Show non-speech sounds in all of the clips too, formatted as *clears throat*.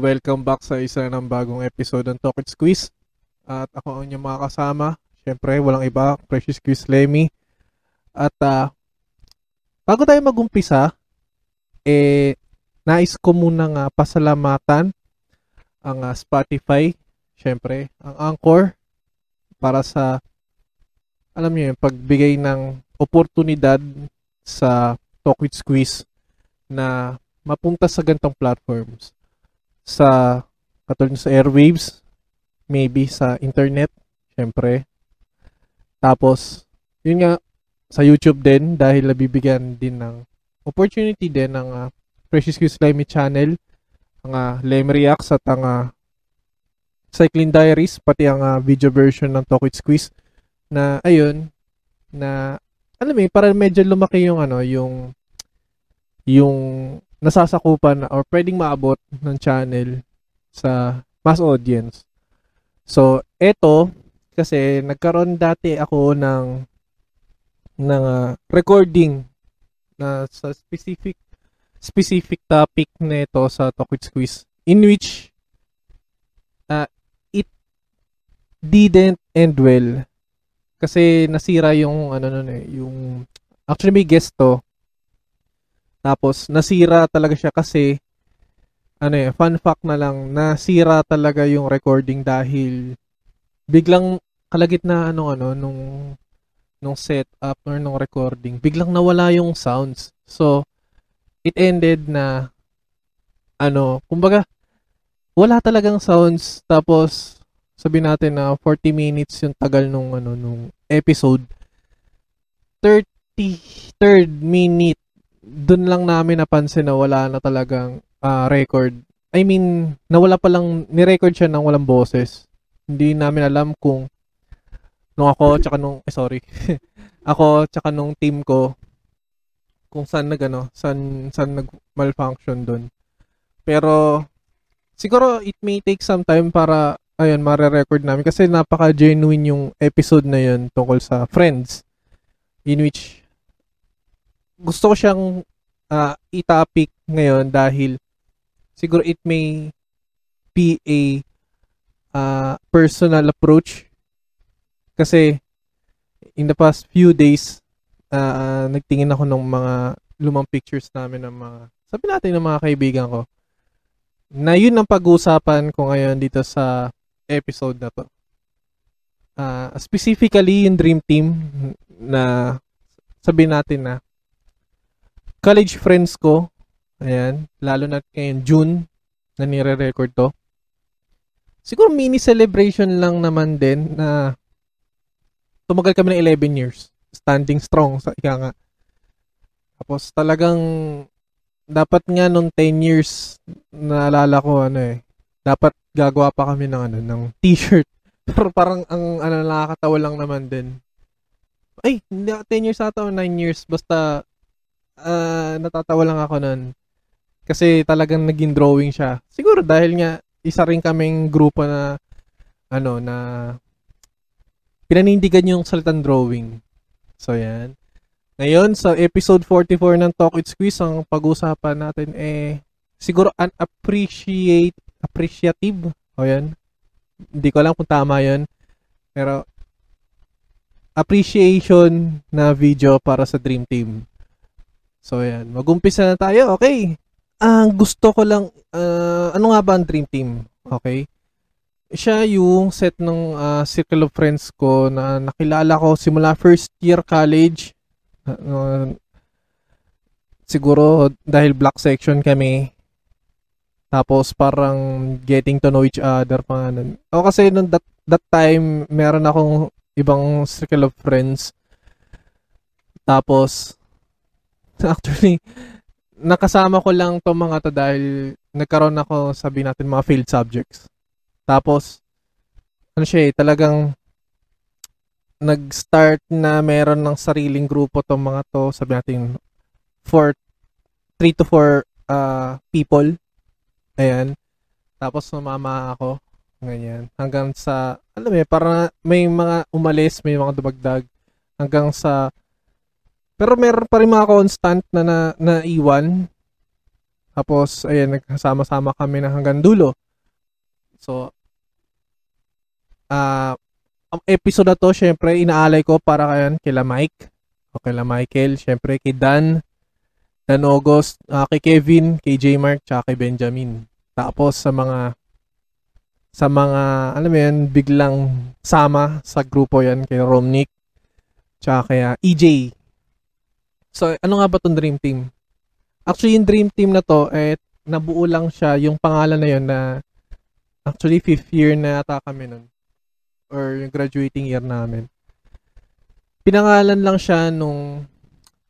Welcome back sa isa ng bagong episode ng Talk It Squeeze. At ako ang inyong mga kasama. Siyempre, walang iba, Precious Quiz Lemmy. At uh, bago tayo magumpisa, eh, nais ko muna nga pasalamatan ang uh, Spotify, siyempre, ang Anchor, para sa, alam niyo yun, pagbigay ng oportunidad sa Talk It Squeeze na mapunta sa gantong platforms sa katulad sa airwaves, maybe sa internet, syempre. Tapos, yun nga, sa YouTube din dahil nabibigyan din ng opportunity din ng uh, Precious Q Slimy channel, ang uh, Lem Reacts at ang uh, Cycling Diaries, pati ang uh, video version ng Talk With Squeeze na ayun, na alam mo, para medyo lumaki yung ano, yung yung nasasakupan or pwedeng maabot ng channel sa mass audience. So, eto, kasi nagkaroon dati ako ng ng uh, recording na sa specific specific topic nito sa Talk with Squeeze in which uh, it didn't end well kasi nasira yung ano nun eh yung actually may guest to tapos, nasira talaga siya kasi, ano eh, fun fact na lang, nasira talaga yung recording dahil biglang kalagit na ano ano nung nung setup or nung recording, biglang nawala yung sounds. So, it ended na ano, kumbaga wala talagang sounds tapos sabi natin na 40 minutes yung tagal nung ano nung episode 33rd minute doon lang namin napansin na wala na talagang uh, record. I mean, nawala pa lang, ni-record siya ng walang boses. Hindi namin alam kung nung ako, tsaka nung, eh, sorry, *laughs* ako, tsaka nung team ko, kung saan nag, ano, saan, saan nag malfunction doon. Pero, siguro, it may take some time para, ayun, mare-record namin. Kasi napaka-genuine yung episode na yun tungkol sa Friends. In which, gusto ko siyang uh, i-topic ngayon dahil siguro it may be a uh, personal approach kasi in the past few days uh, nagtingin ako ng mga lumang pictures namin ng mga sabi natin ng mga kaibigan ko na yun ang pag-uusapan ko ngayon dito sa episode na to. Uh, specifically yung Dream Team na sabi natin na college friends ko, ayan, lalo na ngayon June, na nire-record to. Siguro mini celebration lang naman din na tumagal kami ng 11 years. Standing strong sa ika nga. Tapos talagang dapat nga nung 10 years naalala ko ano eh. Dapat gagawa pa kami ng ano ng t-shirt. *laughs* Pero parang ang ano nakakatawa lang naman din. Ay, hindi 10 years ata o 9 years basta uh, natatawa lang ako nun. Kasi talagang naging drawing siya. Siguro dahil nga isa rin kaming grupo na ano na pinanindigan yung salitang drawing. So yan. Ngayon sa episode 44 ng Talk It Squeeze ang pag-usapan natin eh siguro an appreciate appreciative. O yan. Hindi ko alam kung tama 'yon. Pero appreciation na video para sa Dream Team. So, ayan. Mag-umpisa na tayo. Okay. Ang uh, gusto ko lang, uh, ano nga ba ang Dream Team? Okay. Siya yung set ng uh, circle of friends ko na nakilala ko simula first year college. Uh, siguro dahil black section kami. Tapos parang getting to know each other pa nun. O kasi nung that, that time, meron akong ibang circle of friends. Tapos, *laughs* Actually, nakasama ko lang to mga to dahil nagkaroon ako, sabi natin, mga failed subjects. Tapos, ano siya eh, talagang nag-start na meron ng sariling grupo to mga to, sabi natin, for 3 to 4 uh, people. Ayan. Tapos sumama ako. Ganyan. Hanggang sa, alam mo eh, para may mga umalis, may mga dumagdag. Hanggang sa pero meron pa rin mga constant na, na naiwan Tapos, ayan, nagsama-sama kami na hanggang dulo. So, ang episode na to, syempre, inaalay ko para kayan kila Mike, o kila Michael, syempre, kay Dan, Dan August, ah, kay Kevin, kay J. Mark, tsaka kay Benjamin. Tapos, sa mga, sa mga, alam mo yan, biglang sama sa grupo yan, kay Romnick, tsaka kay ah, EJ. So, ano nga ba tong Dream Team? Actually, yung Dream Team na to, eh, nabuo lang siya, yung pangalan na yun na, actually, fifth year na ata kami nun or yung graduating year namin. Pinangalan lang siya nung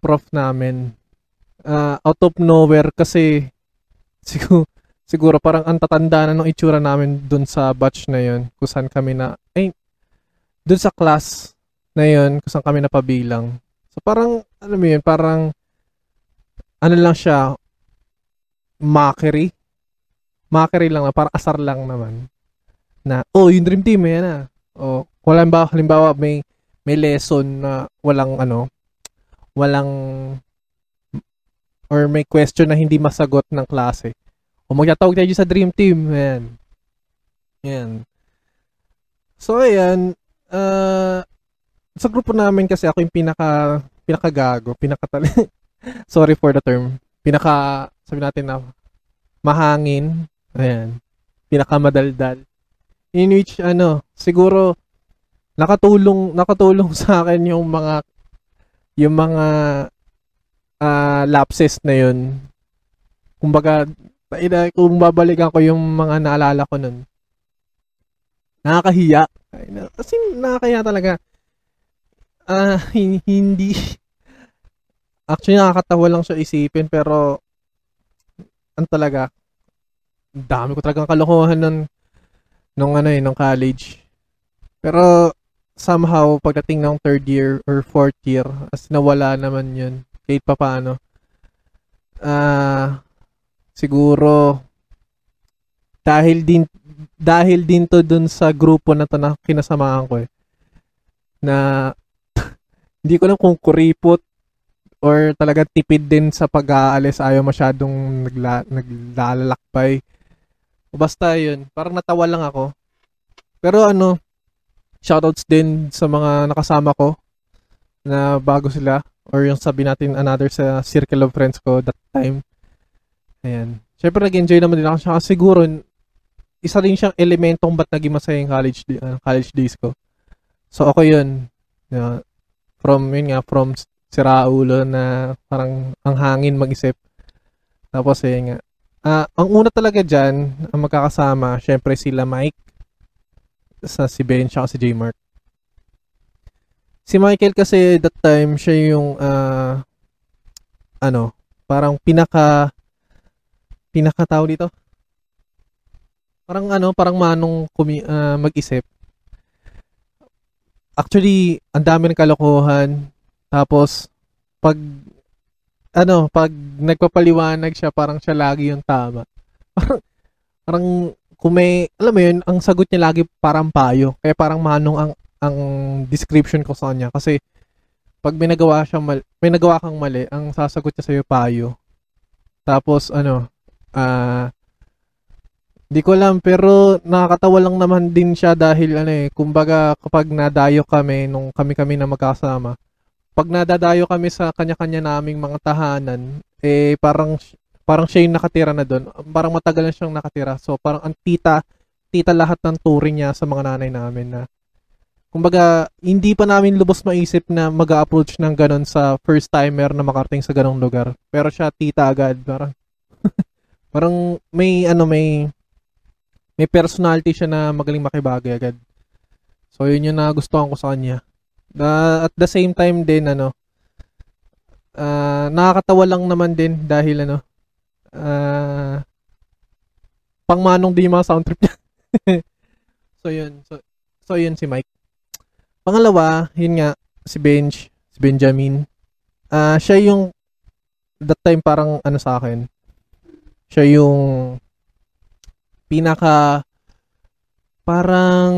prof namin. Uh, out of nowhere kasi *laughs* siguro, siguro parang ang tatanda na ng itsura namin dun sa batch na yon kung saan kami na, ay, dun sa class na yon kung saan kami napabilang. Parang, ano mo yun, parang, ano lang siya, mockery. Mockery lang na, parang asar lang naman. Na, oh, yung dream team, yan na o wala ba halimbawa may may lesson na walang ano walang or may question na hindi masagot ng klase. O magtatawag tayo sa dream team. Ayan. Ayan. So, ayan. Uh, sa grupo namin kasi ako yung pinaka pinakagago, pinaka *laughs* sorry for the term. Pinaka sabi natin na mahangin. Ayan. Pinaka madaldal in which ano, siguro nakatulong nakatulong *laughs* sa akin yung mga yung mga uh, lapses na yun. Kumbaga, kung babalikan ko yung mga naalala ko nun, nakakahiya. Kasi nakakahiya talaga. Ah, *laughs* uh, hindi Actually, nakakatawa lang siya isipin, pero ang talaga, dami ko talagang kalokohan nun nung ano eh, nung college. Pero somehow pagdating ng third year or fourth year, as nawala naman 'yun kahit pa paano. Ah uh, siguro dahil din dahil din to dun sa grupo na to na kinasamahan ko eh na hindi ko lang kung kuripot or talaga tipid din sa pag-aalis ayaw masyadong nagla, naglalakbay Basta yun, parang natawa lang ako. Pero ano, shoutouts din sa mga nakasama ko na bago sila or yung sabi natin another sa circle of friends ko that time. Ayan. Siyempre nag-enjoy naman din ako siya siguro isa rin siyang elementong ba't naging masaya yung college, uh, college days ko. So ako yun. Uh, from yun nga, from siraulo na parang ang hangin mag-isip. Tapos yun nga, Ah, ang una talaga diyan, ang magkakasama, syempre sila Mike sa si Ben at si J Mark. Si Michael kasi that time siya yung uh, ano, parang pinaka pinaka tao dito. Parang ano, parang manong kumi, uh, mag-isip. Actually, ang dami ng kalokohan. Tapos pag ano, pag nagpapaliwanag siya, parang siya lagi yung tama. *laughs* Parang, parang kung may, alam mo yun, ang sagot niya lagi parang payo. Kaya parang manong ang, ang description ko sa kanya. Kasi, pag may nagawa siya mali, may nagawa kang mali, ang sasagot niya sa'yo payo. Tapos, ano, ah, uh, di ko alam, pero nakakatawa lang naman din siya dahil ano eh, kumbaga kapag nadayo kami nung kami-kami na magkasama, pag nadadayo kami sa kanya-kanya naming mga tahanan, eh parang parang siya yung nakatira na doon. Parang matagal na siyang nakatira. So parang ang tita, tita lahat ng touring niya sa mga nanay namin na kumbaga hindi pa namin lubos maisip na mag-approach ng ganun sa first timer na makarating sa ganong lugar. Pero siya tita agad parang *laughs* parang may ano may may personality siya na magaling makibagay agad. So yun yung nagustuhan ko sa kanya. Uh, at the same time din ano uh, nakakatawa lang naman din dahil ano uh, pangmanong din yung mga sound trip niya. *laughs* so yun. So, so yun si Mike. Pangalawa, yun nga si Benj, si Benjamin. Uh, siya yung that time parang ano sa akin. Siya yung pinaka parang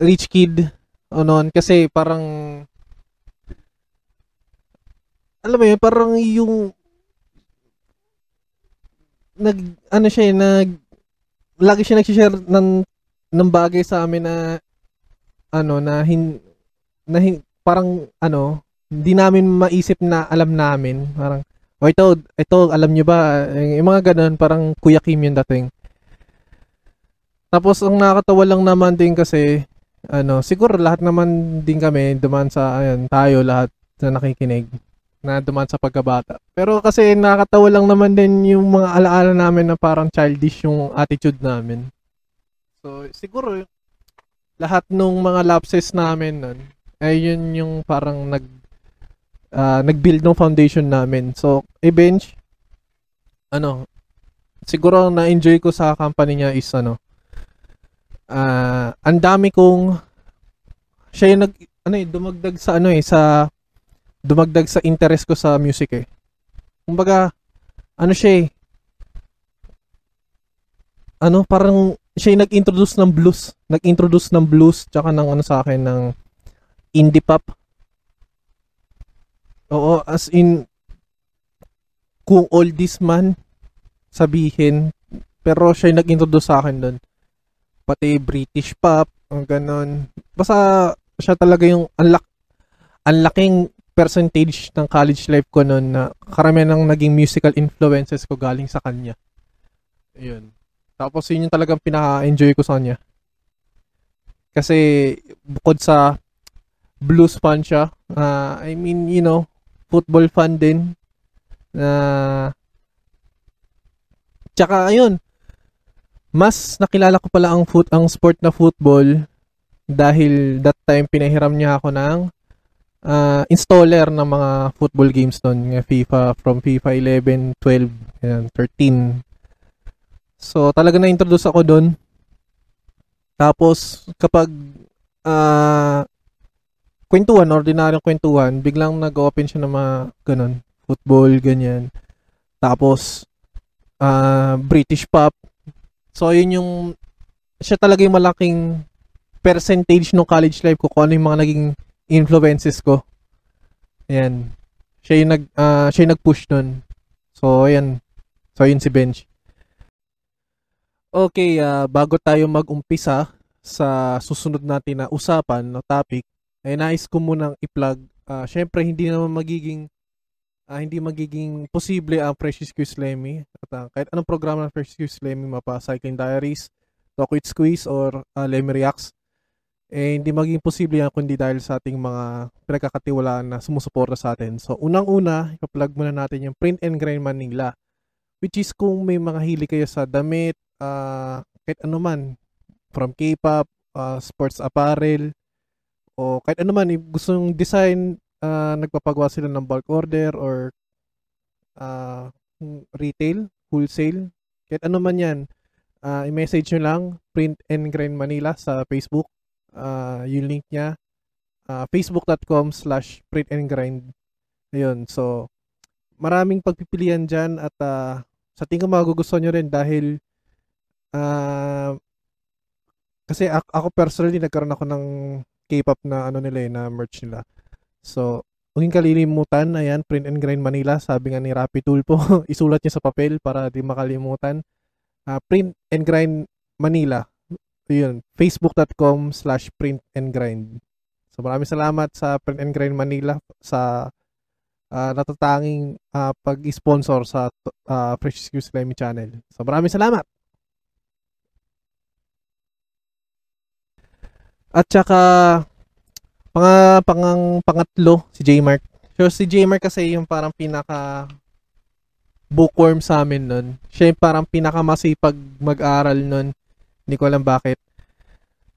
rich kid o noon kasi parang alam mo yun, parang yung nag ano siya eh, nag lagi siya nag-share ng ng bagay sa amin na ano na hin, na hin, parang ano hindi namin maisip na alam namin. Parang o ito ito alam niyo ba? Eh, yung mga ganun parang Kuya Kim yung dating tapos ang nakakatawa lang naman din kasi ano siguro lahat naman din kami duman sa ayun tayo lahat na nakikinig na duman sa pagkabata. Pero kasi nakakatawa lang naman din yung mga alaala namin na parang childish yung attitude namin. So, siguro lahat nung mga lapses namin nun, ay yun yung parang nag ah, nag-build ng foundation namin. So, eventually, ano, siguro ang na-enjoy ko sa company niya is ano, ah, ang dami kong siya yung nag ano eh, dumagdag sa ano eh, sa dumagdag sa interest ko sa music eh. Kumbaga, ano siya eh, ano, parang siya yung nag-introduce ng blues. Nag-introduce ng blues, tsaka ng ano sa akin, ng indie pop. Oo, as in, kung oldies man, sabihin, pero siya yung nag-introduce sa akin doon. Pati British pop, ang ganon. Basta siya talaga yung unlock ang laking percentage ng college life ko noon na karamihan ng naging musical influences ko galing sa kanya. Ayun. Tapos yun yung talagang pinaka-enjoy ko sa kanya. Kasi bukod sa blues fan siya, ah, I mean, you know, football fan din. Na Tsaka ayun, mas nakilala ko pala ang foot ang sport na football dahil that time pinahiram niya ako ng ah, installer ng mga football games nga FIFA from FIFA 11, 12, ayan, 13. So talaga na-introduce ako doon. Tapos kapag ah kwentuhan, ordinaryong kwentuhan, biglang nag-open siya ng mga ganun, football, ganyan. Tapos ah British pop. So yun yung siya talaga yung malaking percentage ng college life ko kung ano yung mga naging influences ko. Ayan. Siya yung nag ah, siya yung nag-push nun. So ayan. So yun si Bench. Okay, ah, bago tayo mag-umpisa sa susunod natin na usapan no topic, ay nais ko munang i-plug. Ah, syempre hindi naman magiging ah, hindi magiging posible ang Precious Quiz Lemmy. At ah, kahit anong programa ng Precious Quiz Lemmy, mapa Cycling Diaries, Talk with Squeeze or ah, Lemmy Reacts, eh hindi magiging posible yan kundi dahil sa ating mga pinagkakatiwalaan na sumusuporta sa atin. So, unang-una, ipa-plug muna natin yung Print and Grind Manila. Which is kung may mga hili kayo sa damit, ah, kahit ano man, from K-pop, ah, sports apparel, o kahit ano man, gusto yung design, ah, nagpapagawa sila ng bulk order or ah, retail, wholesale, kahit ano man yan, ah, i-message nyo lang, Print and Grind Manila sa Facebook. Ah, yung link niya, ah, facebook.com slash print and grind. Ayun, so, maraming pagpipilian dyan at ah, sa tingin ko magugustuhan nyo rin dahil ah, kasi ako personally nagkaroon ako ng K-pop na ano nila eh, na merch nila. So, huwag kalilimutan, ayan, Print and Grind Manila, sabi nga ni Rappi Tulpo, *laughs* isulat niya sa papel para di makalimutan. Ah, Print and Grind Manila, yun, facebook.com slash print and grind. So maraming salamat sa Print and Grind Manila sa ah, natatanging ah, pag-sponsor sa uh, Precious Q Slimy channel. So maraming salamat! At saka pang, pangang pangatlo si J-Mark. So si J-Mark kasi yung parang pinaka bookworm sa amin nun. Siya yung parang pinakamasipag mag-aral nun. Hindi ko alam bakit.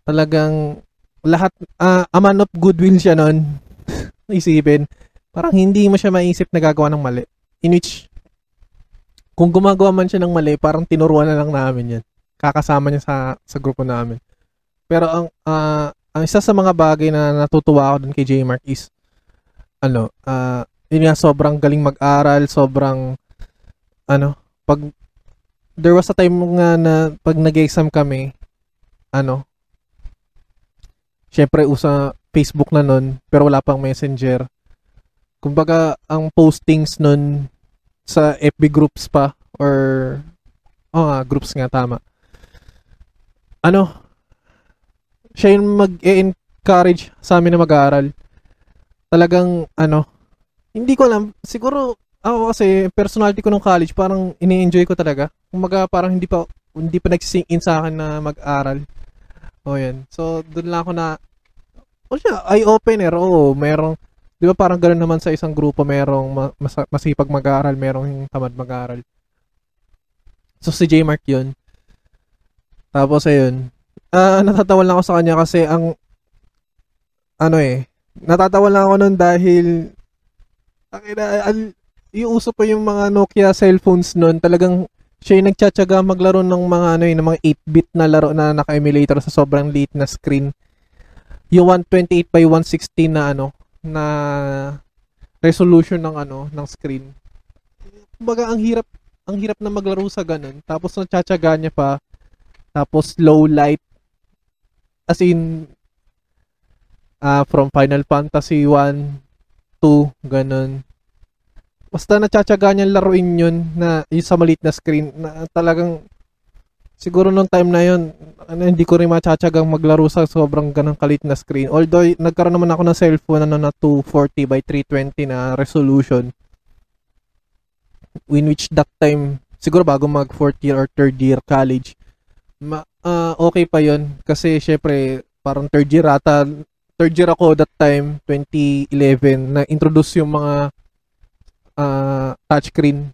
Talagang lahat, ah, a man of goodwill siya nun. *laughs* Isipin. Parang hindi mo siya maisip na gagawa ng mali. In which, kung gumagawa man siya ng mali, parang tinuruan na lang namin yan. Kakasama niya sa, sa grupo namin. Pero ang, ah, ang isa sa mga bagay na natutuwa ako dun kay J-Mark is, ano, ah, yun nga, sobrang galing mag-aral, sobrang, ano, pag, there was a time nga na pag nag-exam kami, ano, syempre usa Facebook na nun, pero wala pang messenger. Kumbaga, ang postings nun sa FB groups pa or groups nga tama. Ano, siya yung mag-encourage sa amin na mag-aaral. Talagang, ano, hindi ko alam, siguro, ako kasi, personality ko nung college, parang ini-enjoy ko talaga. Kumaga, parang hindi pa, hindi pa nagsisink in sa akin na mag-aral. O yan. So, doon lang ako na, o siya, eye-opener, oo, merong, di ba parang ganoon naman sa isang grupo, merong ma- mas- masipag mag-aaral, merong tamad mag-aaral. So, si J Mark yun. Tapos, ayun. Ah, natatawa lang ako sa kanya kasi ang, ano eh, natatawa lang ako nun dahil, ang ina, al, yung uso pa yung mga Nokia cellphones nun, talagang siya yung nagtsatsaga maglaro ng mga ano yun, ng mga 8-bit na laro na naka-emulator sa sobrang liit na screen. Yung 128 by 116 na ano, na resolution ng ano, ng screen. Kumbaga ang hirap, ang hirap na maglaro sa ganun. Tapos nagtsatsaga niya pa. Tapos low light. As in, ah from Final Fantasy 1, 2, ganun. Basta natsyatsaga niyang laruin yun na yung sa maliit na screen na talagang siguro nung time na yun ano, hindi ko rin matsatsagang maglaro sa sobrang ganang kalit na screen. Although nagkaroon naman ako ng cellphone ano, na 240 by 320 na resolution in which that time siguro bago mag fourth year or third year college ma, ah, okay pa yon kasi syempre parang third year ata third year ako that time 2011 na introduce yung mga ah, touchscreen.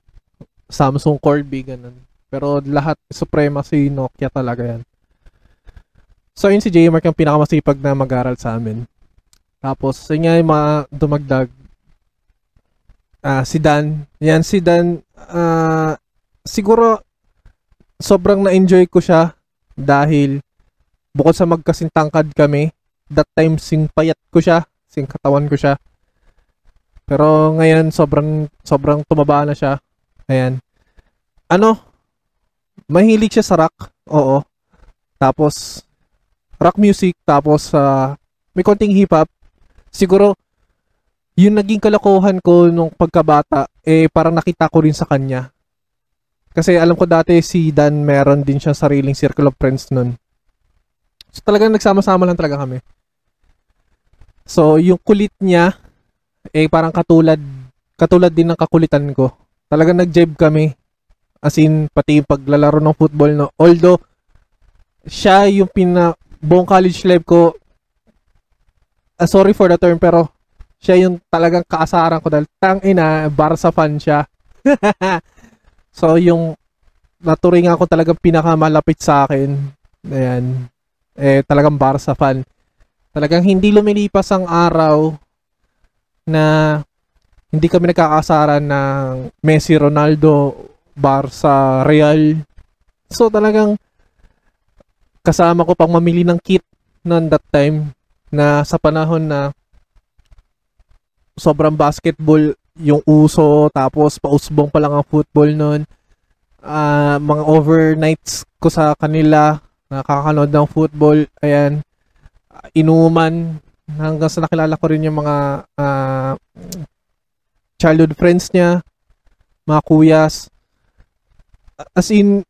Samsung Corby ganun. Pero lahat supremacy Nokia talaga yan. So yun si J-Mark yung pinakamasipag na mag-aral sa amin. Tapos yun nga yung mga dumagdag. Ah si Dan. Yan si Dan ah, siguro sobrang na-enjoy ko siya dahil bukod sa magkasintangkad kami that time sing payat ko siya sing katawan ko siya. Pero ngayon sobrang sobrang tumaba na siya. Ayan. Ano? Mahilig siya sa rock oo. Tapos rock music tapos ah, may konting hip hop siguro yung naging kalokohan ko nung pagkabata eh parang nakita ko rin sa kanya kasi alam ko dati si Dan meron din siyang sariling circle of friends nun. So talagang nagsama-sama lang talaga kami. So yung kulit niya eh parang katulad katulad din ng kakulitan ko. Talagang nag-jibe kami. As in pati yung paglalaro ng football no. Although siya yung pina buong college life ko ah, sorry for the term pero siya yung talagang kaasaran ko dahil tang ina Barca fan siya. *laughs* So, yung naturing ako talagang pinakamalapit sa akin, ayan, eh, talagang Barca fan. Talagang hindi lumilipas ang araw na hindi kami nagkakasaran ng Messi, Ronaldo, Barca, Real. So, talagang kasama ko pang mamili ng kit noon that time na sa panahon na sobrang basketball yung uso, tapos pausbong pa lang ang football noon. Ah, mga overnights ko sa kanila, nakakanood ng football, ayan, inuman, hanggang sa nakilala ko rin yung mga ah, childhood friends niya, mga kuyas. As in,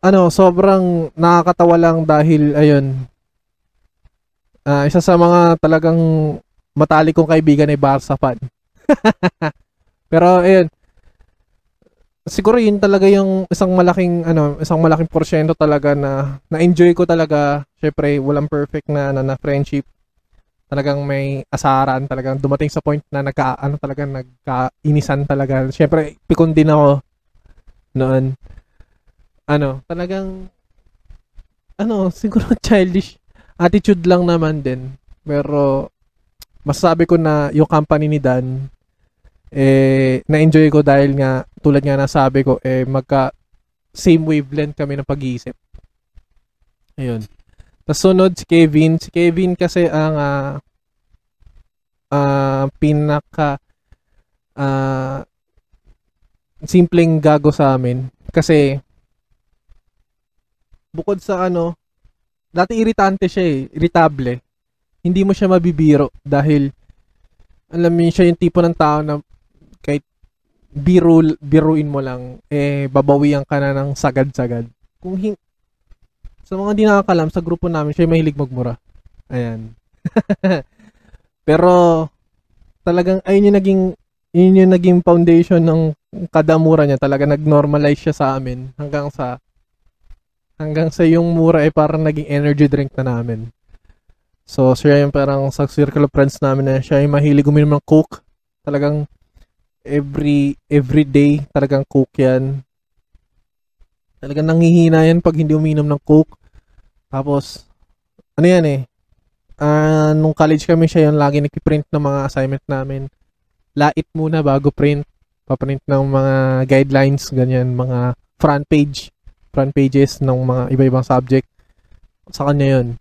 ano, sobrang nakakatawa lang dahil, ayun, ah, isa sa mga talagang matalik kong kaibigan ay Barca fan. *laughs* Pero ayun, siguro yun talaga yung isang malaking ano, isang malaking porsyento talaga na na-enjoy ko talaga. Syempre, walang perfect na na, na friendship. Talagang may asaran, talagang dumating sa point na nagka ano talaga nagkainisan talaga. Syempre, pikon din ako noon. Ano, talagang ano, *laughs* siguro childish attitude lang naman din. Pero masasabi ko na yung company ni Dan eh na-enjoy ko dahil nga tulad nga nasabi ko eh magka same wavelength kami ng pag-iisip. Ayun. Tapos sunod si Kevin. Si Kevin kasi ang ah, ah, pinaka ah, simpleng gago sa amin kasi bukod sa ano dati iritante siya eh, irritable. Hindi mo siya mabibiro dahil alam mo siya yung tipo ng tao na kahit biro, biruin mo lang, eh, babawian ka na ng sagad-sagad. kung hin- sa mga di nakakalam, sa grupo namin, siya mahilig magmura. Ayan. *laughs* Pero, talagang, ayun yung naging, yun yung naging foundation ng kada mura niya. Talaga nag-normalize siya sa amin hanggang sa, hanggang sa yung mura ay parang naging energy drink na namin. So, siya yung parang sa circle of friends namin na siya yung mahilig uminom ng coke. Talagang, every, every day, talagang coke yan. Talagang nanghihina yan pag hindi uminom ng coke. Tapos, ano yan eh, uh, nung college kami siya yung lagi nagpiprint ng mga assignment namin. Lait muna bago print. Paprint ng mga guidelines, ganyan, mga front page, front pages ng mga iba-ibang subject. Sa kanya yun.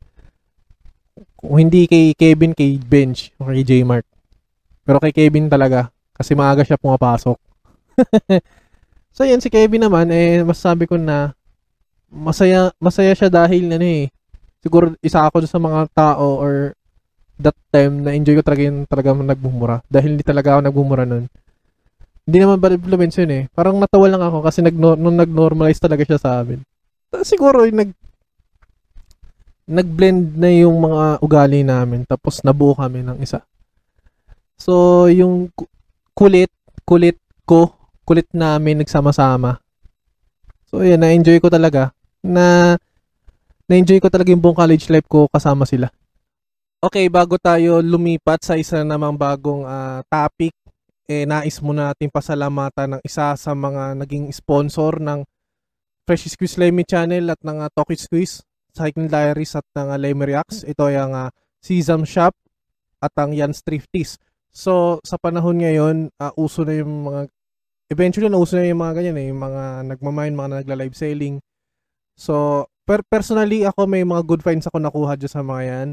Kung hindi kay Kevin, kay Bench, o kay J-Mart. Pero kay Kevin talaga, kasi maaga siya pumapasok. *laughs* so yan, si Kevin naman, eh, masasabi ko na, masaya, masaya siya dahil, ano eh, siguro isa ako sa mga tao or that time na enjoy ko talaga yung talaga nagbumura. Dahil hindi talaga ako nagbumura nun. Hindi naman bad influence yun eh. Parang natawa lang ako kasi nag nung nag-normalize talaga siya sa amin. Siguro yung nag nag-blend na yung mga ugali namin tapos nabuo kami ng isa. So, yung kulit, kulit ko, kulit namin nagsama-sama. So, yan, na-enjoy ko talaga na na-enjoy ko talaga yung buong college life ko kasama sila. Okay, bago tayo lumipat sa isa namang bagong uh, topic, eh nais muna natin pasalamatan ng isa sa mga naging sponsor ng Fresh Squeeze Lemmy Channel at ng uh, Talkie Squeeze, Cycling Diaries at ng uh, Lemmy Reacts. Ito ay ang uh, Sesam Shop at ang Jan's Thrifties. So, sa panahon ngayon, uh, uso na yung mga eventually na uso na yung mga ganyan eh, yung mga nagmamine, mga nagla-live selling. So, per personally ako may mga good finds ako nakuha dyan sa mga yan.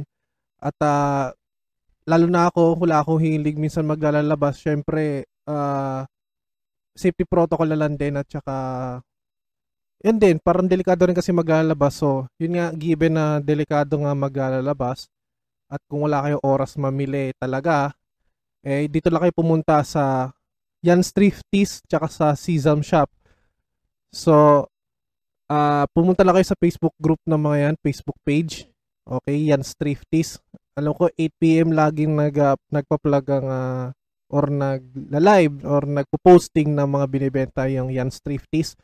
At uh, lalo na ako, wala akong hilig minsan maglalabas. Syempre, uh, safety protocol na lang din at saka yun din, parang delikado rin kasi maglalabas. So, yun nga, given na delikado nga maglalabas at kung wala kayong oras mamili talaga, eh, dito lang kayo pumunta sa Jan's Thrifties tsaka sa Sesam Shop. So, uh, pumunta lang kayo sa Facebook group ng mga yan, Facebook page. Okay, yan Thrifties. Alam ko 8pm laging nag, uh, nagpa-plug ang uh, or nag-live or nagpo-posting ng mga binibenta yung yan Thrifties.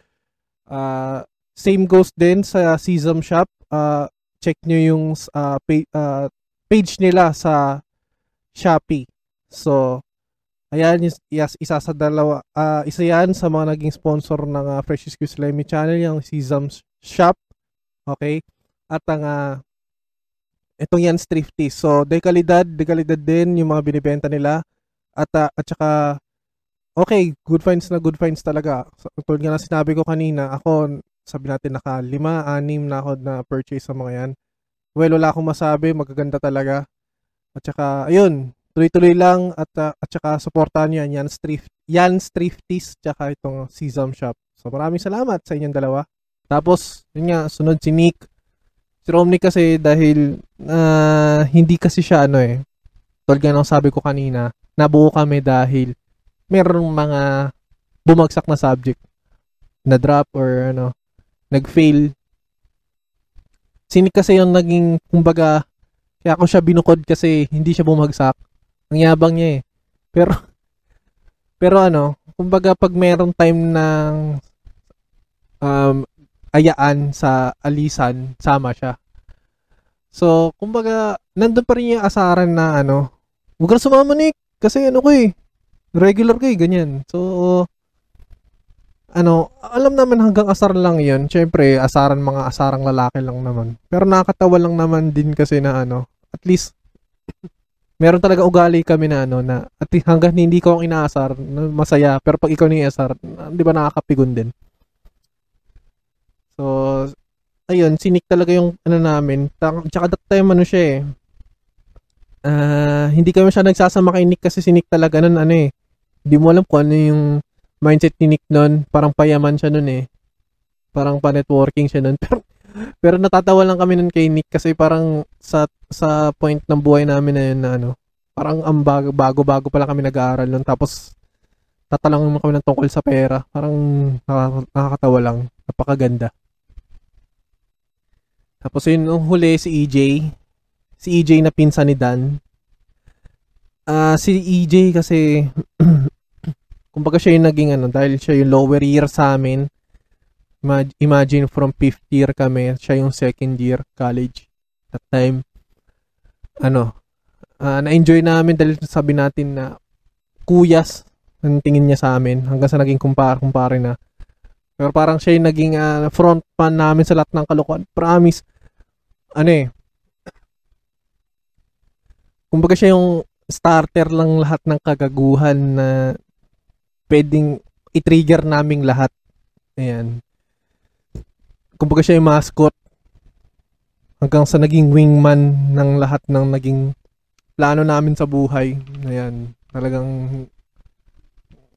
Uh, same goes din sa Sesam Shop. Uh, check nyo yung uh, page, uh, page nila sa Shopee. So, Ayan, yes, isa sa dalawa, uh, isa yan sa mga naging sponsor ng uh, Fresh Excuse Lemmy channel, yung Sesame Shop. Okay? At ang, uh, itong yan Thrifty. So, dekalidad, dekalidad din yung mga binibenta nila. At, uh, at saka, okay, good finds na good finds talaga. So, tulad nga na sinabi ko kanina, ako, sabi natin naka lima, anim na ako na purchase sa mga yan. Well, wala akong masabi, magaganda talaga. At saka, ayun, tuloy-tuloy lang at uh, at saka suportahan niyo yan Thrift yan Thrifties tsaka itong Sesam Shop. So maraming salamat sa inyong dalawa. Tapos yun nga sunod si Nick. Si Romney kasi dahil uh, hindi kasi siya ano eh. Tulad nga sabi ko kanina, nabuo kami dahil merong mga bumagsak na subject na drop or ano, nag-fail. Si Nick kasi yung naging kumbaga kaya ako siya binukod kasi hindi siya bumagsak. Ang yabang niya eh. Pero, *laughs* pero ano, kumbaga pag merong time ng um, ayaan sa alisan, sama siya. So, kumbaga, nandun pa rin yung asaran na ano, huwag ka sumama Nick, kasi ano ko eh, regular ko eh, ganyan. So, ano, alam naman hanggang asar lang yun. Siyempre, asaran mga asarang lalaki lang naman. Pero nakakatawa lang naman din kasi na ano, at least meron talaga ugali kami na ano na at hanggang hindi ko ang inaasar masaya. Pero pag ikaw ni asar di ba nakakapigon din? So ayun sinik talaga yung ano namin. Tsaka that time ano siya eh. Uh, hindi kami siya nagsasama kay Nick kasi si Nick talaga nun ano eh. Hindi mo alam kung ano yung mindset ni Nick nun. Parang payaman siya nun eh. Parang pa networking siya nun. *laughs* Pero pero natatawa lang kami nun kay Nick kasi parang sa sa point ng buhay namin na yun na ano, parang ang bago, bago-bago pa lang kami nag-aaral nun. Tapos tatalangin mo kami ng tungkol sa pera. Parang nakakatawa lang. Napakaganda. Tapos yun, nung huli si EJ. Si EJ na pinsan ni Dan. Ah, si EJ kasi *clears throat* kumbaga siya yung naging ano, dahil siya yung lower year sa amin. Ima- Imagine from fifth year kami, siya yung second year college that time. Ano, ah, na-enjoy namin dahil sabi natin na kuyas ang tingin niya sa amin hanggang sa naging kumpare-kumpare na. Pero parang siya yung naging ah, frontman namin sa lahat ng kalokohan. Promise. Ano eh. Kumbaga siya yung starter lang lahat ng kagaguhan na pwedeng i-trigger naming lahat. Ayan. Kumbaga siya yung mascot hanggang sa naging wingman ng lahat ng naging plano namin sa buhay. Ayan. Talagang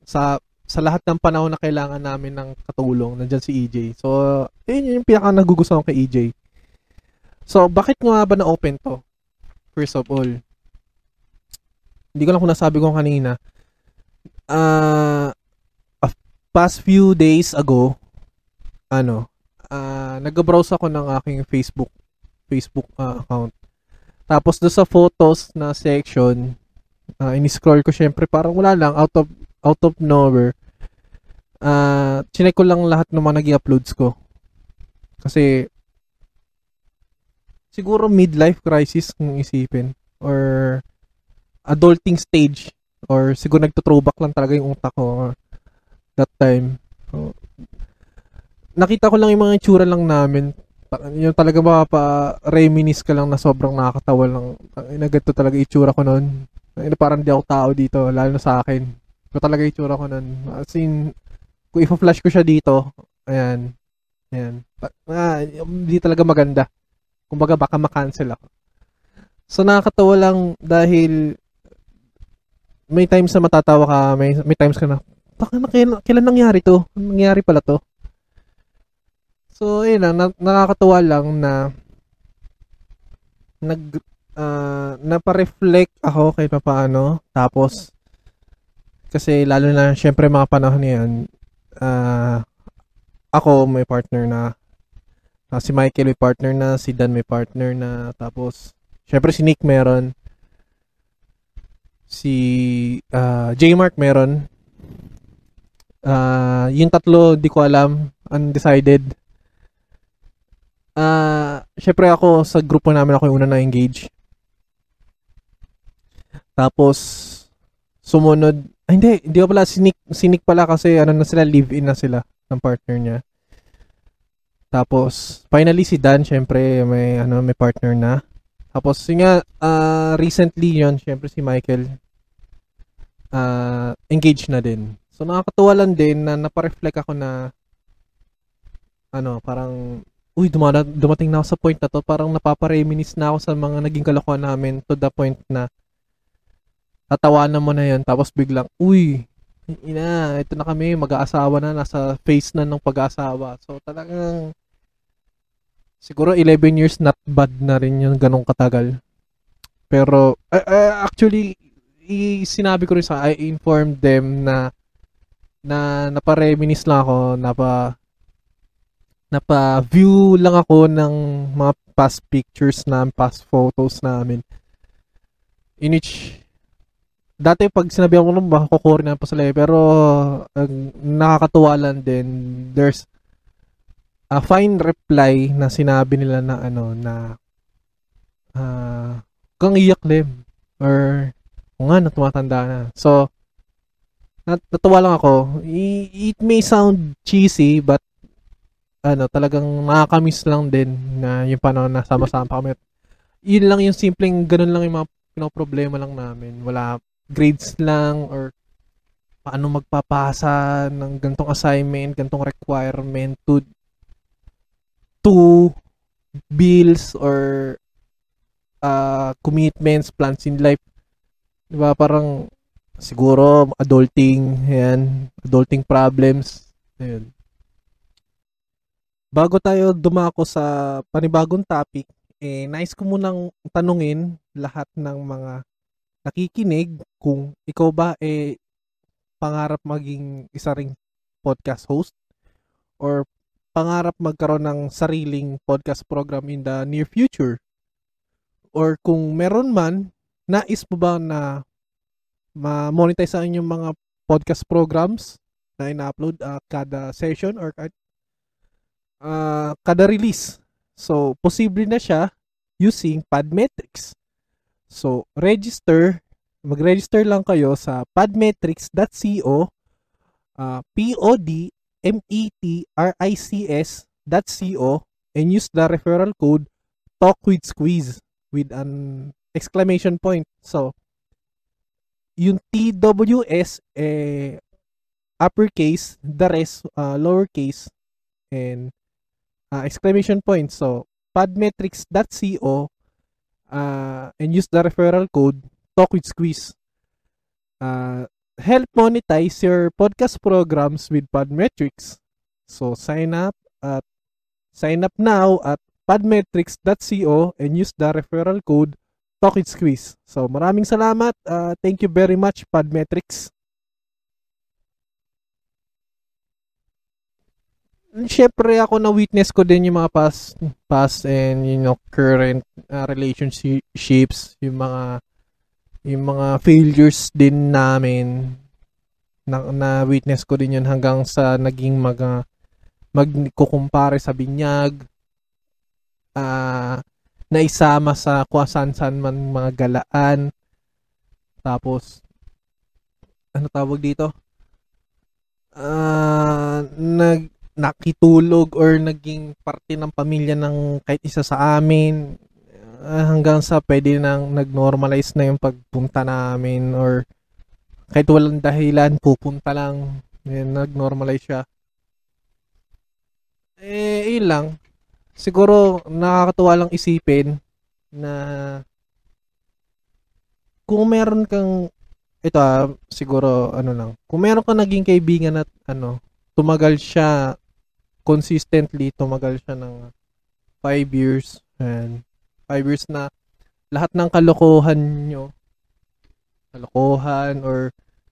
sa sa lahat ng panahon na kailangan namin ng katulong, nandyan si EJ. So, yun yung pinaka nagugustuhan ko kay EJ. So, bakit nga ba na-open to? First of all, hindi ko lang kung nasabi ko kanina. Ah, a past few days ago, ano, ah, nag-browse ako ng aking Facebook Facebook ah, account. Tapos do sa photos na section, uh, in-scroll ko syempre parang wala lang out of out of nowhere. Ah, chinek ko lang lahat ng mga naging uploads ko. Kasi siguro midlife crisis kung isipin or adulting stage or siguro nagto-throwback lang talaga yung utak ko uh, that time. So, nakita ko lang yung mga itsura lang namin. Yung talaga mapapa-reminis ka lang na sobrang nakakatawa lang. Ina ganito talaga itsura ko noon. Parang di ako tao dito, lalo na sa akin. Ito talaga itsura ko noon. As in, kung ipa-flash ko siya dito, ayan, ayan. Ah, hindi talaga maganda. Kumbaga baka ma-cancel ako. So nakakatawa lang dahil may times na matatawa ka, may, may times ka na, baka na, kailan, kailan nangyari to? Nangyari pala to? So, yun na, nakakatawa lang na nag, ah, napareflect ako kahit paano. Tapos, kasi lalo na, syempre mga panahon na yan, ah, ako may partner na, ah, si Michael may partner na, si Dan may partner na, tapos, syempre si Nick meron, si ah, J-Mark meron. Ah, yung tatlo, di ko alam, undecided. Ah, syempre ako sa grupo namin ako yung una na engage. Tapos sumunod, ay hindi, hindi ko pala si Nick, si Nick pala kasi ano na sila, live-in na sila ng partner niya. Tapos finally si Dan syempre may ano may partner na. Tapos yun nga ah, recently yon syempre si Michael ah engaged na din. So nakakatuwa lang din na napareflect ako na ano, parang uy, dumana, dumating na ako sa point na to, parang napapareminis na ako sa mga naging kalokohan namin to the point na tatawanan mo na yun, tapos biglang, uy, ina, ito na kami, mag-aasawa na, nasa phase na ng pag-aasawa. So talagang siguro 11 years not bad na rin yun, ganong katagal. Pero, uh, uh, actually, i- sinabi ko rin sa, I informed them na na napareminis lang ako, napa napa-view lang ako ng mga past pictures na past photos namin. In which, dati pag sinabi ako nung baka kukurin na pa sila eh, pero ang nakakatuwa lang din, there's a fine reply na sinabi nila na ano, na ah kang iyak lem or kung nga, na tumatanda na. So, nat- natuwa lang ako. I- it may sound cheesy, but ano, talagang nakakamiss lang din na yung panahon na sama-sama kami. Yun lang yung simpleng, ganun lang yung mga pinoproblema lang namin. Wala grades lang or paano magpapasa ng gantong assignment, gantong requirement to to bills or uh, commitments, plans in life. Diba? Parang siguro adulting, yan, adulting problems. Ayun. Bago tayo dumako sa panibagong topic, eh, nice ko munang tanungin lahat ng mga nakikinig kung ikaw ba eh pangarap maging isa ring podcast host or pangarap magkaroon ng sariling podcast program in the near future? Or kung meron man, nais mo ba na ma-monetize ang inyong mga podcast programs na ina-upload uh, kada session or uh, kada release? So, posible na siya using Podmetrics. So, register, mag-register lang kayo sa podmetrics.co uh, P-O-D-M-E-T-R-I-C-S.co and use the referral code talk with squeeze with an exclamation point. So, yung TWS eh, uppercase, the rest uh, lowercase and uh, exclamation point. So, podmetrics.co uh, and use the referral code talk with squeeze. Uh, help monetize your podcast programs with Podmetrics. So sign up at sign up now at podmetrics.co and use the referral code Talk It Squeeze. So maraming salamat. Uh, thank you very much Podmetrics. Siyempre ako na witness ko din yung mga past past and you know current uh, relationships, yung mga yung mga failures din namin. Na, na witness ko din yun hanggang sa naging mag uh, magkukumpare sa binyag. Uh, naisama sa kuwasan-san man mga galaan. Tapos ano tawag dito? Uh, nag nakitulog or naging parte ng pamilya ng kahit isa sa amin uh, hanggang sa pwede nang nag-normalize na yung pagpunta namin or kahit walang dahilan, pupunta lang. Yan, nag-normalize siya. Eh, yun lang. Siguro, nakakatuwa lang isipin na kung meron kang ito ah, siguro ano lang. Kung meron kang naging kaibigan at ano, tumagal siya consistently, tumagal siya ng 5 years and 5 years na lahat ng kalokohan nyo, kalokohan or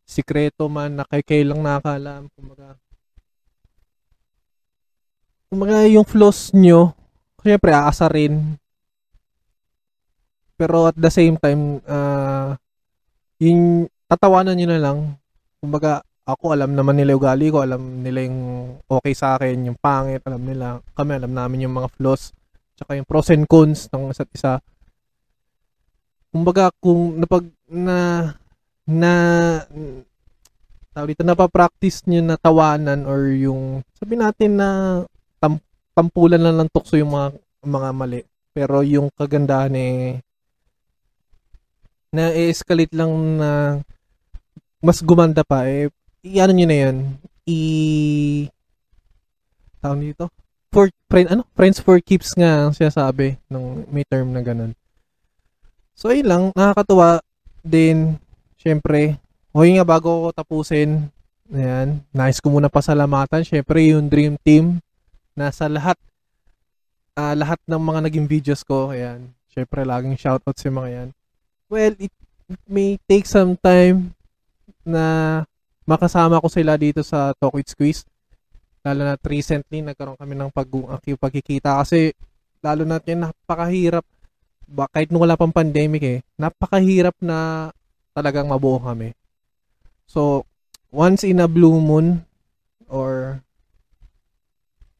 sikreto man na kay kayo lang nakakalam, kumbaga, kumbaga yung flaws nyo, syempre aasa rin. Pero at the same time, uh, yung tatawanan nyo na lang, kumbaga, ako alam naman nila yung ugali ko, alam nila yung okay sa akin, yung pangit, alam nila, kami alam namin yung mga flaws tsaka yung pros and cons ng isa't isa. Kumbaga kung napag na na tawag dito napapractice niyo na tawanan or yung sabi natin na tam, tampulan lang ng tukso yung mga mga mali. Pero yung kagandahan eh na escalate lang na mas gumanda pa eh i-ano niyo na yun? I tawag dito? For friend ano? Friends for keeps nga ang sinasabi ng may term na ganun. So ayun lang. Nakakatuwa din syempre. Hoy nga bago ko tapusin ayan nice ko muna pasalamatan. Syempre yung dream team nasa lahat uh, lahat ng mga naging videos ko. Ayan syempre laging shoutout sa mga yan. Well it may take some time na makasama ko sila dito sa Talk with Squeeze. Lalo na recently nagkaroon kami ng pag pagkikita. Kasi lalo na yan napakahirap. Ba, kahit nung wala pang pandemic eh napakahirap na talagang mabuo kami. So once in a blue moon or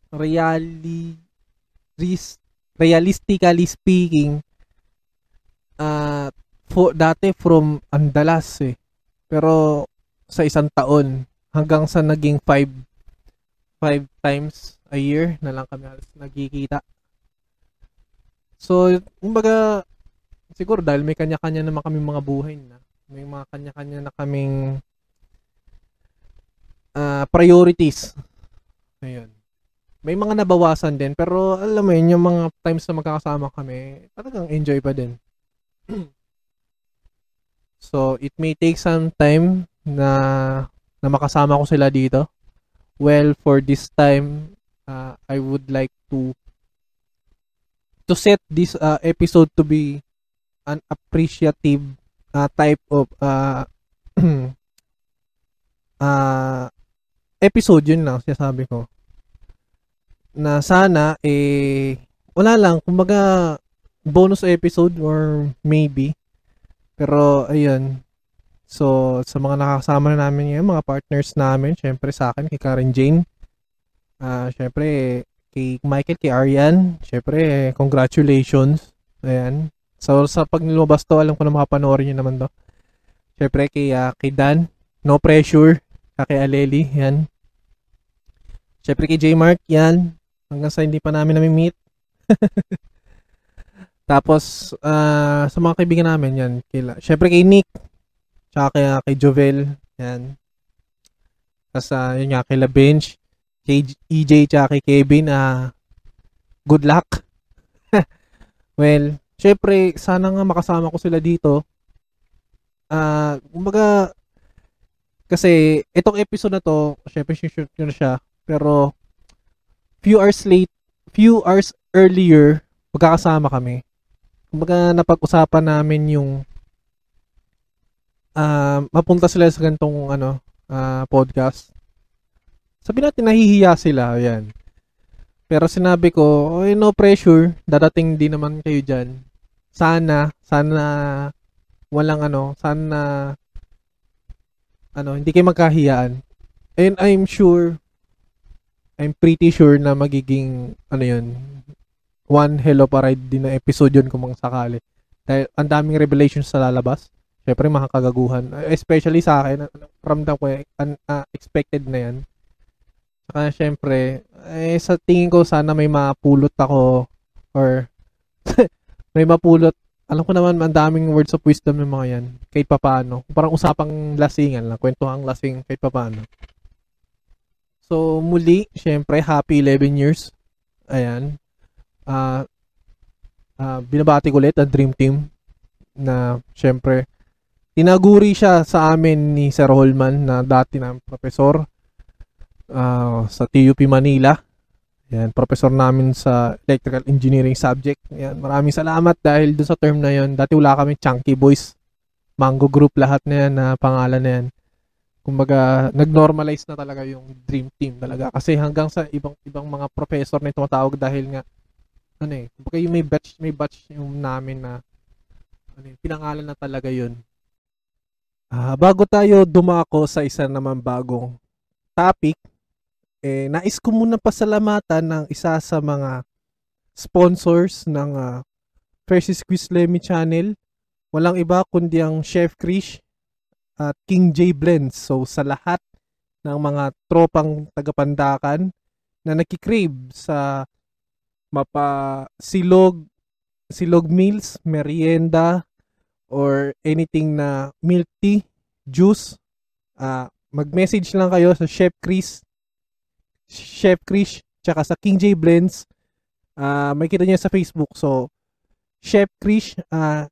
really realistically speaking uh, for, dati from andalas eh. Pero sa isang taon hanggang sa naging 5 five times a year na lang kami halos nagkikita. So, kumbaga, siguro dahil may kanya-kanya naman kami mga buhay na. May mga kanya-kanya na kaming uh, priorities. Ayun. May mga nabawasan din, pero alam mo yun, yung mga times na magkakasama kami, talagang enjoy pa din. *clears throat* so, it may take some time na na makasama ko sila dito. Well for this time uh, I would like to to set this uh, episode to be an appreciative uh, type of uh, *clears throat* uh, episode yun lang sinasabi ko. Na sana eh wala lang. Kumbaga bonus episode or maybe. Pero ayun so sa mga nakakasama na namin ngayon mga partners namin syempre sa akin kay Karen Jane. Ah uh, syempre kay Michael kay Arian. Syempre congratulations. Ayan. So sa pag nilabas to alam ko na makapanoorin niyo naman to. Syempre kay uh, kay Dan. No pressure. Kay Aleli. Yan syempre kay J Mark yan hanggang sa hindi pa namin nami-meet. *laughs* Tapos, uh, sa mga kaibigan namin, yan. Kila, syempre kay Nick, tsaka kay, uh, kay Jovel, yan. Tapos, uh, yun nga, kay La Bench, kay EJ, tsaka kay Kevin, uh, good luck. *laughs* well, syempre, sana nga makasama ko sila dito. Ah, uh, kumbaga, kasi, itong episode na to, syempre, shoot ko na siya, pero, few hours late, few hours earlier, magkakasama kami. Kumbaga napag-usapan namin yung uh, mapunta sila sa ganitong ano, uh, podcast. Sabi natin nahihiya sila, ayan. Pero sinabi ko, oh, no pressure, dadating din naman kayo diyan. Sana, sana walang ano, sana ano, hindi kayo magkahiyaan. And I'm sure I'm pretty sure na magiging ano 'yun, one hell of a ride din na episode yun kung sakali. Dahil ang daming revelations sa lalabas. Syempre, makakagaguhan. Especially sa akin, ramdam ko, unexpected uh, na yan. Saka, syempre, eh, sa tingin ko, sana may mapulot ako or *laughs* may mapulot. Alam ko naman, ang daming words of wisdom ng mga yan. Kahit papano. Parang usapang lasingan lang. Kwentuhang lasing kahit papano. So, muli, syempre, happy 11 years. Ayan uh, uh, binabati ko ulit ang Dream Team na syempre tinaguri siya sa amin ni Sir Holman na dati na profesor uh, sa TUP Manila. Yan, professor namin sa electrical engineering subject. Yan, maraming salamat dahil doon sa term na yon. Dati wala kami Chunky Boys. Mango Group lahat na yan na pangalan na yan. Kumbaga, nag-normalize na talaga yung dream team talaga. Kasi hanggang sa ibang ibang mga professor na tumatawag dahil nga ano eh, kumbaga yung may batch, may batch yung namin na ano eh, pinangalan na talaga yun. Uh, bago tayo dumako sa isa naman bagong topic, eh, nais ko muna pasalamatan ng isa sa mga sponsors ng uh, Precious Quiz Lemmy channel. Walang iba kundi ang Chef Krish at King J Blends. So sa lahat ng mga tropang tagapandakan na nakikrave sa mapa silog silog meals, merienda or anything na milk tea, juice, uh, mag-message lang kayo sa Chef Chris Chef Chris tsaka sa King J Blends. Uh, may kita niya sa Facebook. So Chef Chris uh,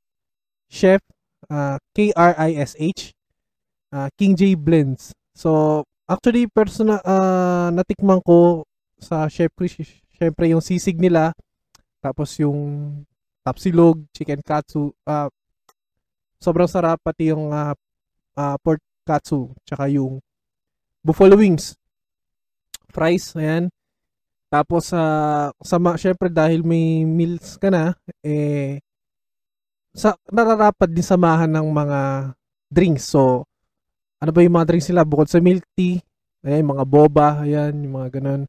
Chef uh, K R I S H uh, King J Blends. So actually personal uh, natikman ko sa Chef Chris syempre yung sisig nila, tapos yung tapsilog, chicken katsu, uh, sobrang sarap pati yung uh, uh, pork katsu, tsaka yung buffalo wings, fries, ayan. Tapos uh, sama syempre dahil may meals ka na, eh sa nararapat din samahan ng mga drinks. So ano ba yung mga drinks nila bukod sa milk tea, ayan, mga boba, ayan, yung mga ganun.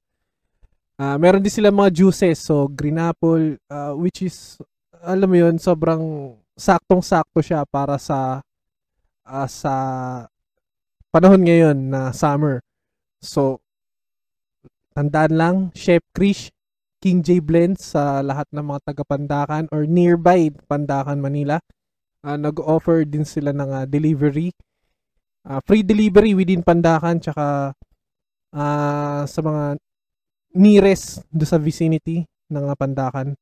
Uh, meron din sila mga juices. So, green apple, uh, which is, alam mo yun, sobrang saktong-sakto siya para sa uh, sa panahon ngayon na summer. So, tandaan lang, Chef Krish, King J Blends sa lahat ng mga taga-Pandakan or nearby Pandakan, Manila. Uh, nag-offer din sila ng uh, delivery. Uh, free delivery within Pandakan tsaka uh, sa mga nearest do sa vicinity ng Pandakan.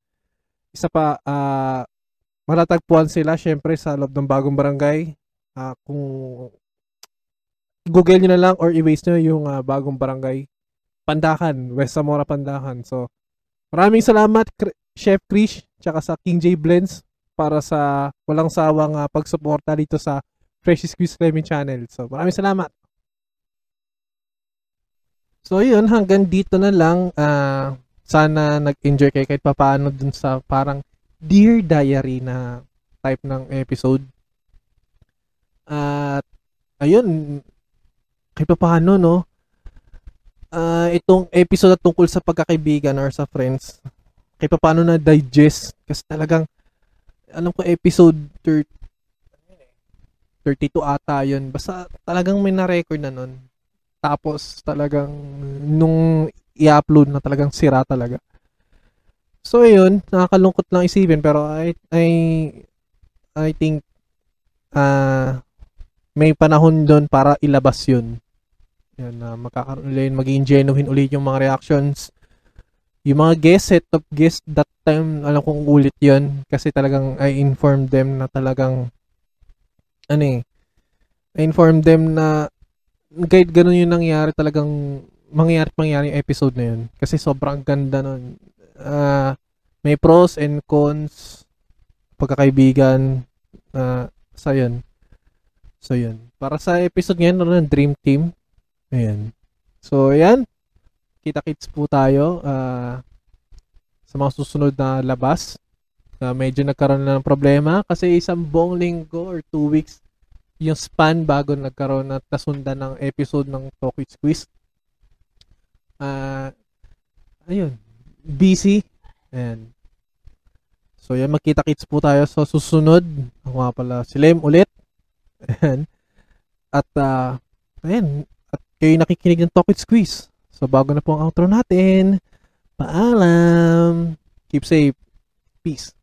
Isa pa, uh, matatagpuan sila syempre sa loob ng bagong barangay. Uh, kung Google nyo na lang or i-waste nyo yung uh, bagong barangay Pandakan, West Zamora Pandakan. So, maraming salamat Chef Krish tsaka sa King J Blends para sa walang sawang uh, pagsuporta dito sa Fresh Squeeze Lemon Channel. So, maraming salamat. So yun, hanggang dito na lang. Uh, sana nag-enjoy kayo kahit papaano dun sa parang Dear Diary na type ng episode. At ayun, kahit papaano no, uh, itong episode na tungkol sa pagkakaibigan or sa friends, kahit papaano na digest kasi talagang alam ko episode 30 32 ata yun. Basta talagang may na-record na nun. Tapos talagang nung i-upload na talagang sira talaga. So ayun, nakakalungkot lang isipin pero I I I think uh, may panahon doon para ilabas yun. Yan na uh, magkakaroon ulit, maging genuine ulit yung mga reactions. Yung mga guest, set of guest that time, alam kong ulit yun kasi talagang I informed them na talagang ano eh, inform them na kahit ganun yung nangyari talagang mangyayari mangyari yung episode na yun. Kasi sobrang ganda nun. Uh, may pros and cons, pagkakaibigan, uh, sa yun. So, yun. Para sa episode ngayon, ano ng Dream Team. Ayan. So, ayan. Kita-kits po tayo uh, sa mga susunod na labas uh, medyo nagkaroon na ng problema kasi isang buong linggo or two weeks yung span bago nagkaroon at nasundan ng episode ng Tokyo Quiz. Uh, ayun, busy. And So, yan, magkita-kits po tayo sa susunod. Ako nga pala, si Lem ulit. *laughs* Ayan. At, uh, ayan, at kayo nakikinig ng Talk Quiz. So, bago na po ang outro natin. Paalam! Keep safe. Peace.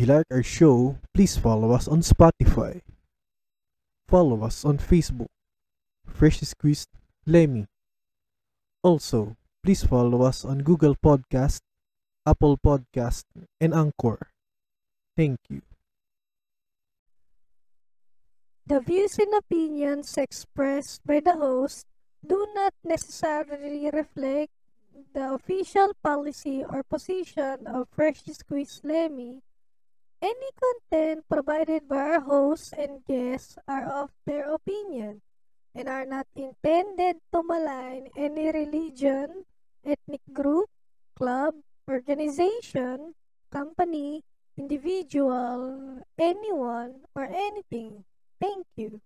You like our show, please follow us on Spotify. Follow us on Facebook. Fresh Squeezed Lemmy. Also, please follow us on Google Podcast, Apple Podcast, and Anchor. Thank you. The views and opinions expressed by the host do not necessarily reflect the official policy or position of Fresh Squeeze Lemmy. Any content provided by our hosts and guests are of their opinion and are not intended to malign any religion, ethnic group, club, organization, company, individual, anyone, or anything. Thank you.